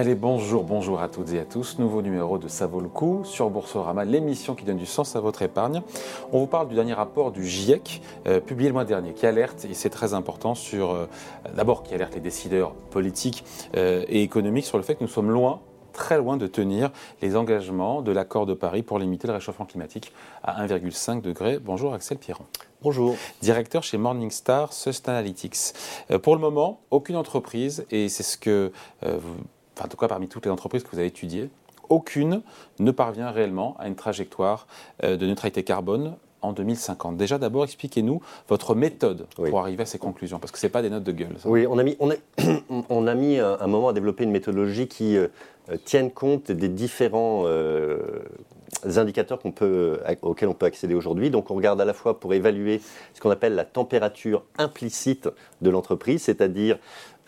Allez, bonjour, bonjour à toutes et à tous. Nouveau numéro de Ça vaut le coup sur Boursorama, l'émission qui donne du sens à votre épargne. On vous parle du dernier rapport du GIEC, euh, publié le mois dernier, qui alerte, et c'est très important, sur euh, d'abord qui alerte les décideurs politiques euh, et économiques sur le fait que nous sommes loin très loin de tenir les engagements de l'accord de Paris pour limiter le réchauffement climatique à 1,5 degré. Bonjour Axel Pierron. Bonjour. Directeur chez Morningstar Sustainalytics. pour le moment, aucune entreprise, et c'est ce que vous en tout cas parmi toutes les entreprises que vous avez étudiées, aucune ne parvient réellement à une trajectoire euh, de neutralité carbone en 2050. Déjà, d'abord, expliquez-nous votre méthode pour arriver à ces conclusions, parce que ce n'est pas des notes de gueule. Oui, on a mis, on a, on a mis un, moment à développer une méthodologie qui euh, tienne compte des différents euh, indicateurs peut, auxquels on peut accéder aujourd'hui. Donc, on regarde à la fois pour évaluer ce qu'on appelle la température implicite de l'entreprise, c'est-à-dire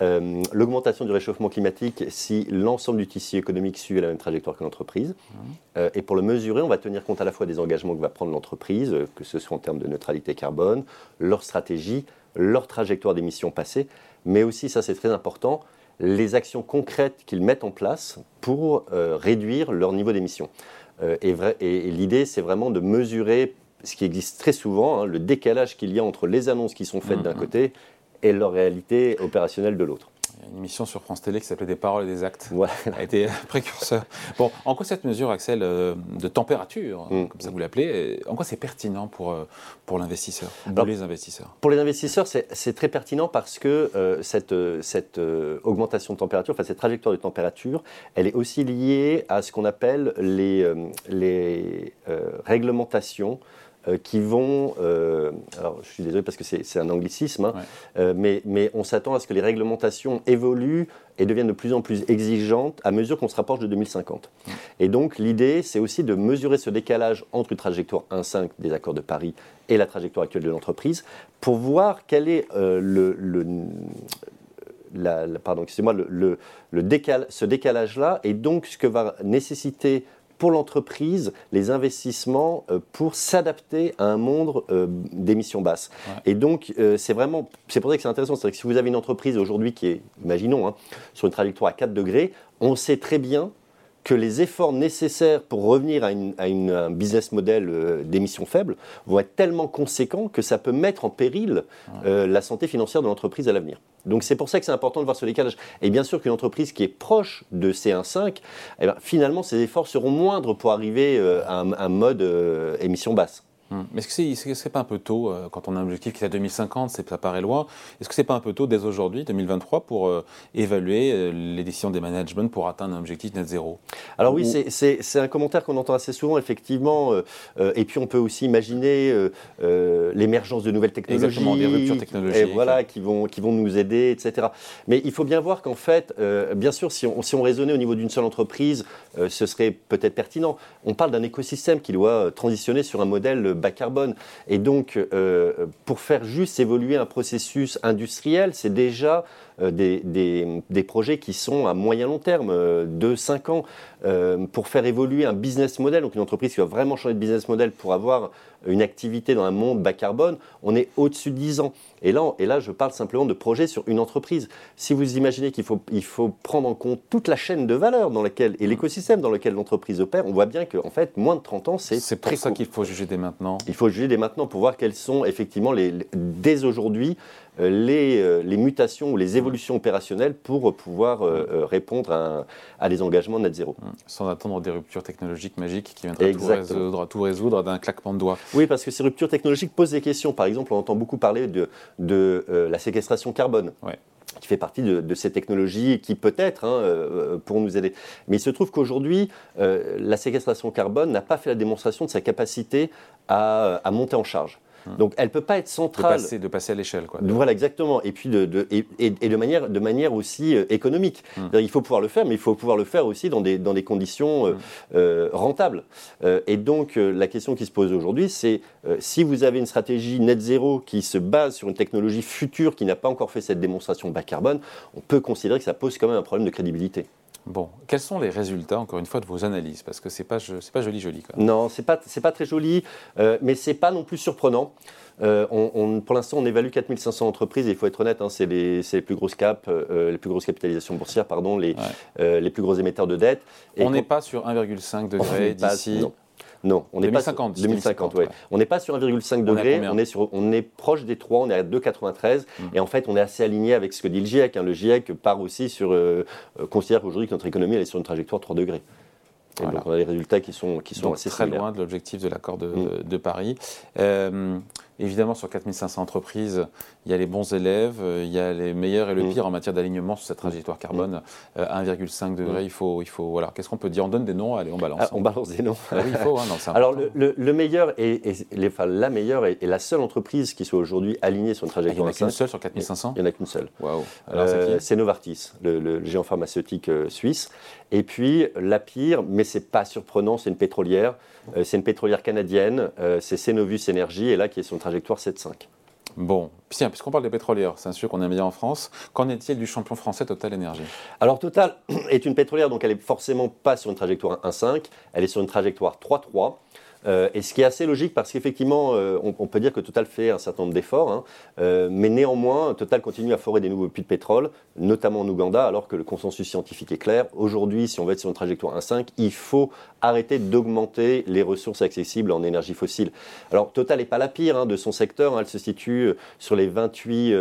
euh, l'augmentation du réchauffement climatique si l'ensemble du tissu économique suit la même trajectoire que l'entreprise. Mmh. Euh, et pour le mesurer, on va tenir compte à la fois des engagements que va prendre l'entreprise, euh, que ce soit en termes de neutralité carbone, leur stratégie, leur trajectoire d'émissions passées, mais aussi, ça c'est très important, les actions concrètes qu'ils mettent en place pour réduire leur niveau d'émissions. Et, et l'idée, c'est vraiment de mesurer ce qui existe très souvent, hein, le décalage qu'il y a entre les annonces qui sont faites mmh, d'un mmh. côté et leur réalité opérationnelle de l'autre. Une émission sur France Télé qui s'appelait Des paroles et des actes. Voilà. a été précurseur. Bon, en quoi cette mesure, Axel, euh, de température, mm. comme ça vous l'appelez, en quoi c'est pertinent pour, euh, pour l'investisseur, pour les investisseurs? Pour les investisseurs, c'est très pertinent parce que euh, cette, cette augmentation de température, enfin cette trajectoire de température, elle est aussi liée à ce qu'on appelle les, les réglementations euh, qui vont, euh, alors je suis désolé parce que c'est un anglicisme, hein, euh, mais, mais, on s'attend à ce que les réglementations évoluent et deviennent de plus en plus exigeantes à mesure qu'on se rapproche de 2050. Et donc l'idée, c'est aussi de mesurer ce décalage entre une trajectoire 1.5 des accords de Paris et la trajectoire actuelle de l'entreprise pour voir quel est le, le la, pardon, excusez-moi, le, le décal, ce décalage-là et donc ce que va nécessiter pour l'entreprise les investissements euh, pour s'adapter à un monde euh, d'émissions basses. Et donc, euh, c'est vraiment, c'est pour ça que c'est intéressant. C'est-à-dire que si vous avez une entreprise aujourd'hui qui est, imaginons, hein, sur une trajectoire à 4 degrés, on sait très bien que les efforts nécessaires pour revenir à, une, un business model d'émissions faibles vont être tellement conséquents que ça peut mettre en péril la santé financière de l'entreprise à l'avenir. Donc c'est pour ça que c'est important de voir ce décalage. Et bien sûr qu'une entreprise qui est proche de C1.5, eh ben, finalement ses efforts seront moindres pour arriver euh, à un, mode euh, émission basse. Hum. Mais est-ce que c'est n'est pas un peu tôt, euh, quand on a un objectif qui est à 2050, ça paraît loin, est-ce que c'est pas un peu tôt dès aujourd'hui, 2023, pour euh, évaluer euh, les décisions des managements pour atteindre un objectif net zéro? Alors oui, c'est un commentaire qu'on entend assez souvent, effectivement, et puis on peut aussi imaginer l'émergence de nouvelles technologies. Exactement, des ruptures technologiques. voilà, qui vont, qui vont nous aider, etc. Mais il faut bien voir qu'en fait, bien sûr, si on, si on raisonnait au niveau d'une seule entreprise, ce serait peut-être pertinent. On parle d'un écosystème qui doit transitionner sur un modèle bas carbone. Et donc, euh, pour faire juste évoluer un processus industriel, c'est déjà euh, des, projets qui sont à moyen long terme, euh, de 5 ans, pour faire évoluer un business model, donc une entreprise qui va vraiment changer de business model pour avoir une activité dans un monde bas carbone, on est au-dessus de 10 ans. Et là, et là, je parle simplement de projets sur une entreprise. Si vous imaginez qu'il faut, il faut prendre en compte toute la chaîne de valeur dans laquelle, et l'écosystème dans lequel l'entreprise opère, on voit bien qu'en fait, moins de 30 ans, c'est C'est pour ça qu'il faut juger dès maintenant. Il faut juger dès maintenant pour voir quelles sont effectivement, les, dès aujourd'hui, euh, les, euh, les, mutations ou les évolutions opérationnelles pour pouvoir euh, répondre à, des engagements net zéro. Mmh. Sans attendre des ruptures technologiques magiques qui viendraient tout résoudre, tout résoudre d'un claquement de doigts. Oui, parce que ces ruptures technologiques posent des questions. Par exemple, on entend beaucoup parler de, de la séquestration carbone. qui fait partie de, ces technologies qui peut-être hein, pourront nous aider. Mais il se trouve qu'aujourd'hui, la séquestration carbone n'a pas fait la démonstration de sa capacité à monter en charge. Hum. Donc elle ne peut pas être centrale. De passer, de passer à l'échelle. Quoi. Voilà, exactement. Et puis de, de et, et, de, manière, de manière aussi euh, économique. Hum. Il faut pouvoir le faire, mais il faut pouvoir le faire aussi dans des, dans des conditions euh, hum. euh, rentables. et donc la question qui se pose aujourd'hui, c'est si vous avez une stratégie net zéro qui se base sur une technologie future qui n'a pas encore fait cette démonstration bas carbone, on peut considérer que ça pose quand même un problème de crédibilité. Bon, quels sont les résultats, encore une fois, de vos analyses? Parce que c'est pas, pas joli, joli. Quoi. Non, c'est pas, pas très joli, euh, mais c'est pas non plus surprenant. Euh, on, pour l'instant, on évalue 4500 entreprises, et il faut être honnête, hein, c'est les, les, plus grosses cap, euh, les plus grosses capitalisations boursières, pardon, les, euh, les plus gros émetteurs de dette. on n'est pas sur 1,5 degré d'ici. Non, on n'est pas sur 2050, ouais. On n'est pas sur 1,5 degré, on est, sur, on est proche des 3, on est à 2,93 mm. et en fait on est assez aligné avec ce que dit le GIEC. Hein. Le GIEC part aussi sur, euh, euh, considère qu'aujourd'hui que notre économie elle est sur une trajectoire 3 degrés. Et donc on a des résultats qui sont, qui sont assez très loin de l'objectif de l'accord de, mm. de, Paris. Euh, Évidemment, sur 4500 entreprises, il y a les bons élèves, euh, il y a les meilleurs et le mm. pire en matière d'alignement sur cette trajectoire carbone. 1,5 mm. degré, mm. il faut, il faut. Voilà. Qu'est-ce qu'on peut dire? On donne des noms, allez, on balance. Ah, on balance des noms. Ah oui, il faut. Hein, Alors, le, meilleur et, la meilleure est, la seule entreprise qui soit aujourd'hui alignée sur une trajectoire. Ah, il n'y en a qu'une seule sur 4500 Il n'y en a qu'une seule. Waouh. Euh, c'est Novartis, le, géant pharmaceutique euh, suisse. Et puis, la pire, mais c'est pas surprenant, c'est une pétrolière. c'est une pétrolière canadienne, c'est Cenovus Energy, et là qui est sur une trajectoire 7,5. Bon, puisqu'on parle des pétrolières, c'est un sujet qu'on aime bien en France, qu'en est-il du champion français Total Energy Alors Total est une pétrolière, donc elle n'est forcément pas sur une trajectoire 1,5, elle est sur une trajectoire 3,3. Euh, et ce qui est assez logique parce qu'effectivement, euh, on, peut dire que Total fait un certain nombre d'efforts, hein. euh, mais néanmoins, Total continue à forer des nouveaux puits de pétrole, notamment en Ouganda, alors que le consensus scientifique est clair. Aujourd'hui, si on veut être sur une trajectoire 1,5, il faut arrêter d'augmenter les ressources accessibles en énergie fossile. Alors, Total n'est pas la pire hein, de son secteur, hein. elle se situe sur les 28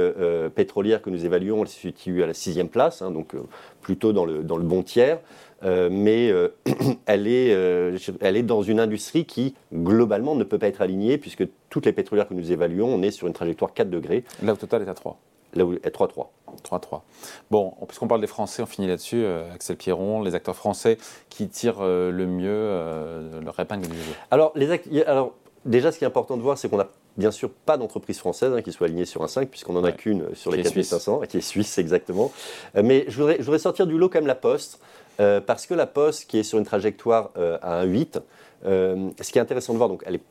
pétrolières que nous évaluons, elle se situe à la sixième place, donc plutôt dans le, dans le bon tiers. Euh, mais euh, elle, est, euh, elle est dans une industrie qui, globalement, ne peut pas être alignée, puisque toutes les pétrolières que nous évaluons, on est sur une trajectoire 4 degrés. Là, au total, est à 3. Là où est 3-3. 3-3. Bon, puisqu'on parle des Français, on finit là-dessus. Axel Pierron, les acteurs français qui tirent le mieux leur épingle du jeu. Alors, les Alors, déjà, ce qui est important de voir, c'est qu'on n'a bien sûr pas d'entreprise française hein, qui soit alignée sur un 5, puisqu'on n'en a qu'une sur les 4500, qui est suisse exactement. mais je voudrais, je voudrais sortir du lot quand même la Poste. Euh, parce que la Poste, qui est sur une trajectoire euh, à un 8, euh, ce qui est intéressant de voir, donc elle est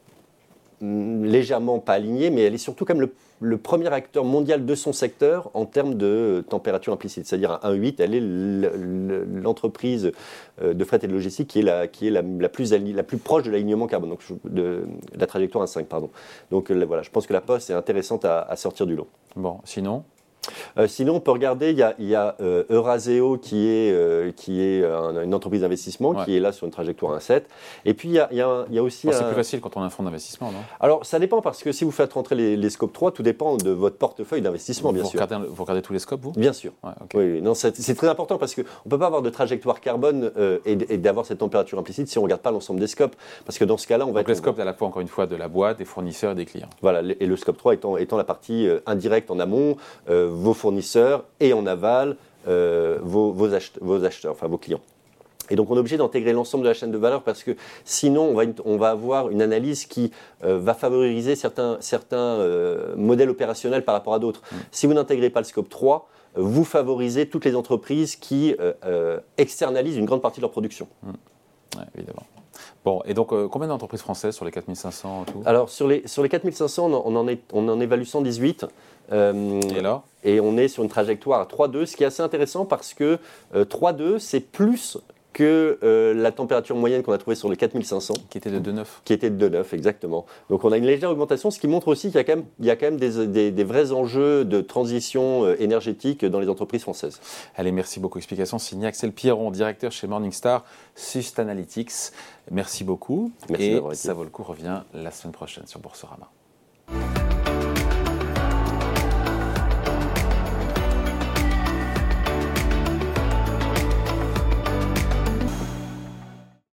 légèrement pas alignée, mais elle est surtout comme le, le, premier acteur mondial de son secteur en termes de température implicite. C'est-à-dire à 1,8, elle est l'entreprise de fret et de logistique qui est la, plus, proche de l'alignement carbone, donc de, la trajectoire 1,5. Pardon. Donc voilà, je pense que la Poste est intéressante à, à sortir du lot. Bon, sinon? Euh, sinon, on peut regarder, il y a, il y a euh, Euraseo qui est, euh, qui est une entreprise d'investissement qui est là sur une trajectoire 1,7. Et puis, il y a, il y a, il y a aussi. c'est plus facile quand on a un fonds d'investissement, non? Alors, ça dépend parce que si vous faites rentrer les, les scopes 3, tout dépend de votre portefeuille d'investissement, bien sûr. Regardez, vous regardez tous les scopes, vous? Bien sûr. Oui, non, c'est, très important parce qu'on ne peut pas avoir de trajectoire carbone et, d'avoir cette température implicite si on ne regarde pas l'ensemble des scopes. Parce que dans ce cas-là, on va. Donc, les scopes, à la fois, encore une fois, de la boîte, des fournisseurs et des clients. Voilà, et le scope 3 étant, étant la partie indirecte en amont, vos fournisseurs et en aval euh, vos, vos, acheteurs, enfin vos clients. Et donc on est obligé d'intégrer l'ensemble de la chaîne de valeur parce que sinon on va, on va avoir une analyse qui euh, va favoriser certains, certains euh, modèles opérationnels par rapport à d'autres. Mm. Si vous n'intégrez pas le scope 3, vous favorisez toutes les entreprises qui externalisent une grande partie de leur production. Mm. évidemment. Bon, et donc combien d'entreprises françaises sur les 4500 tout? Alors sur les, sur les 4500, on en, est, on en évalue 118. et là? et on est sur une trajectoire à 3,2, ce qui est assez intéressant parce que 3,2, euh, c'est plus que euh, la température moyenne qu'on a trouvée sur les 4500. Qui était de 2,9. Qui était de 2,9, exactement. Donc on a une légère augmentation, ce qui montre aussi qu'il y a quand même, il y a quand même des, des, vrais enjeux de transition euh, énergétique dans les entreprises françaises. Allez, merci beaucoup. Explication signée Axel Pierron, directeur chez Morningstar Analytics. Merci beaucoup. Merci Et ça vaut le coup revient la semaine prochaine sur Boursorama.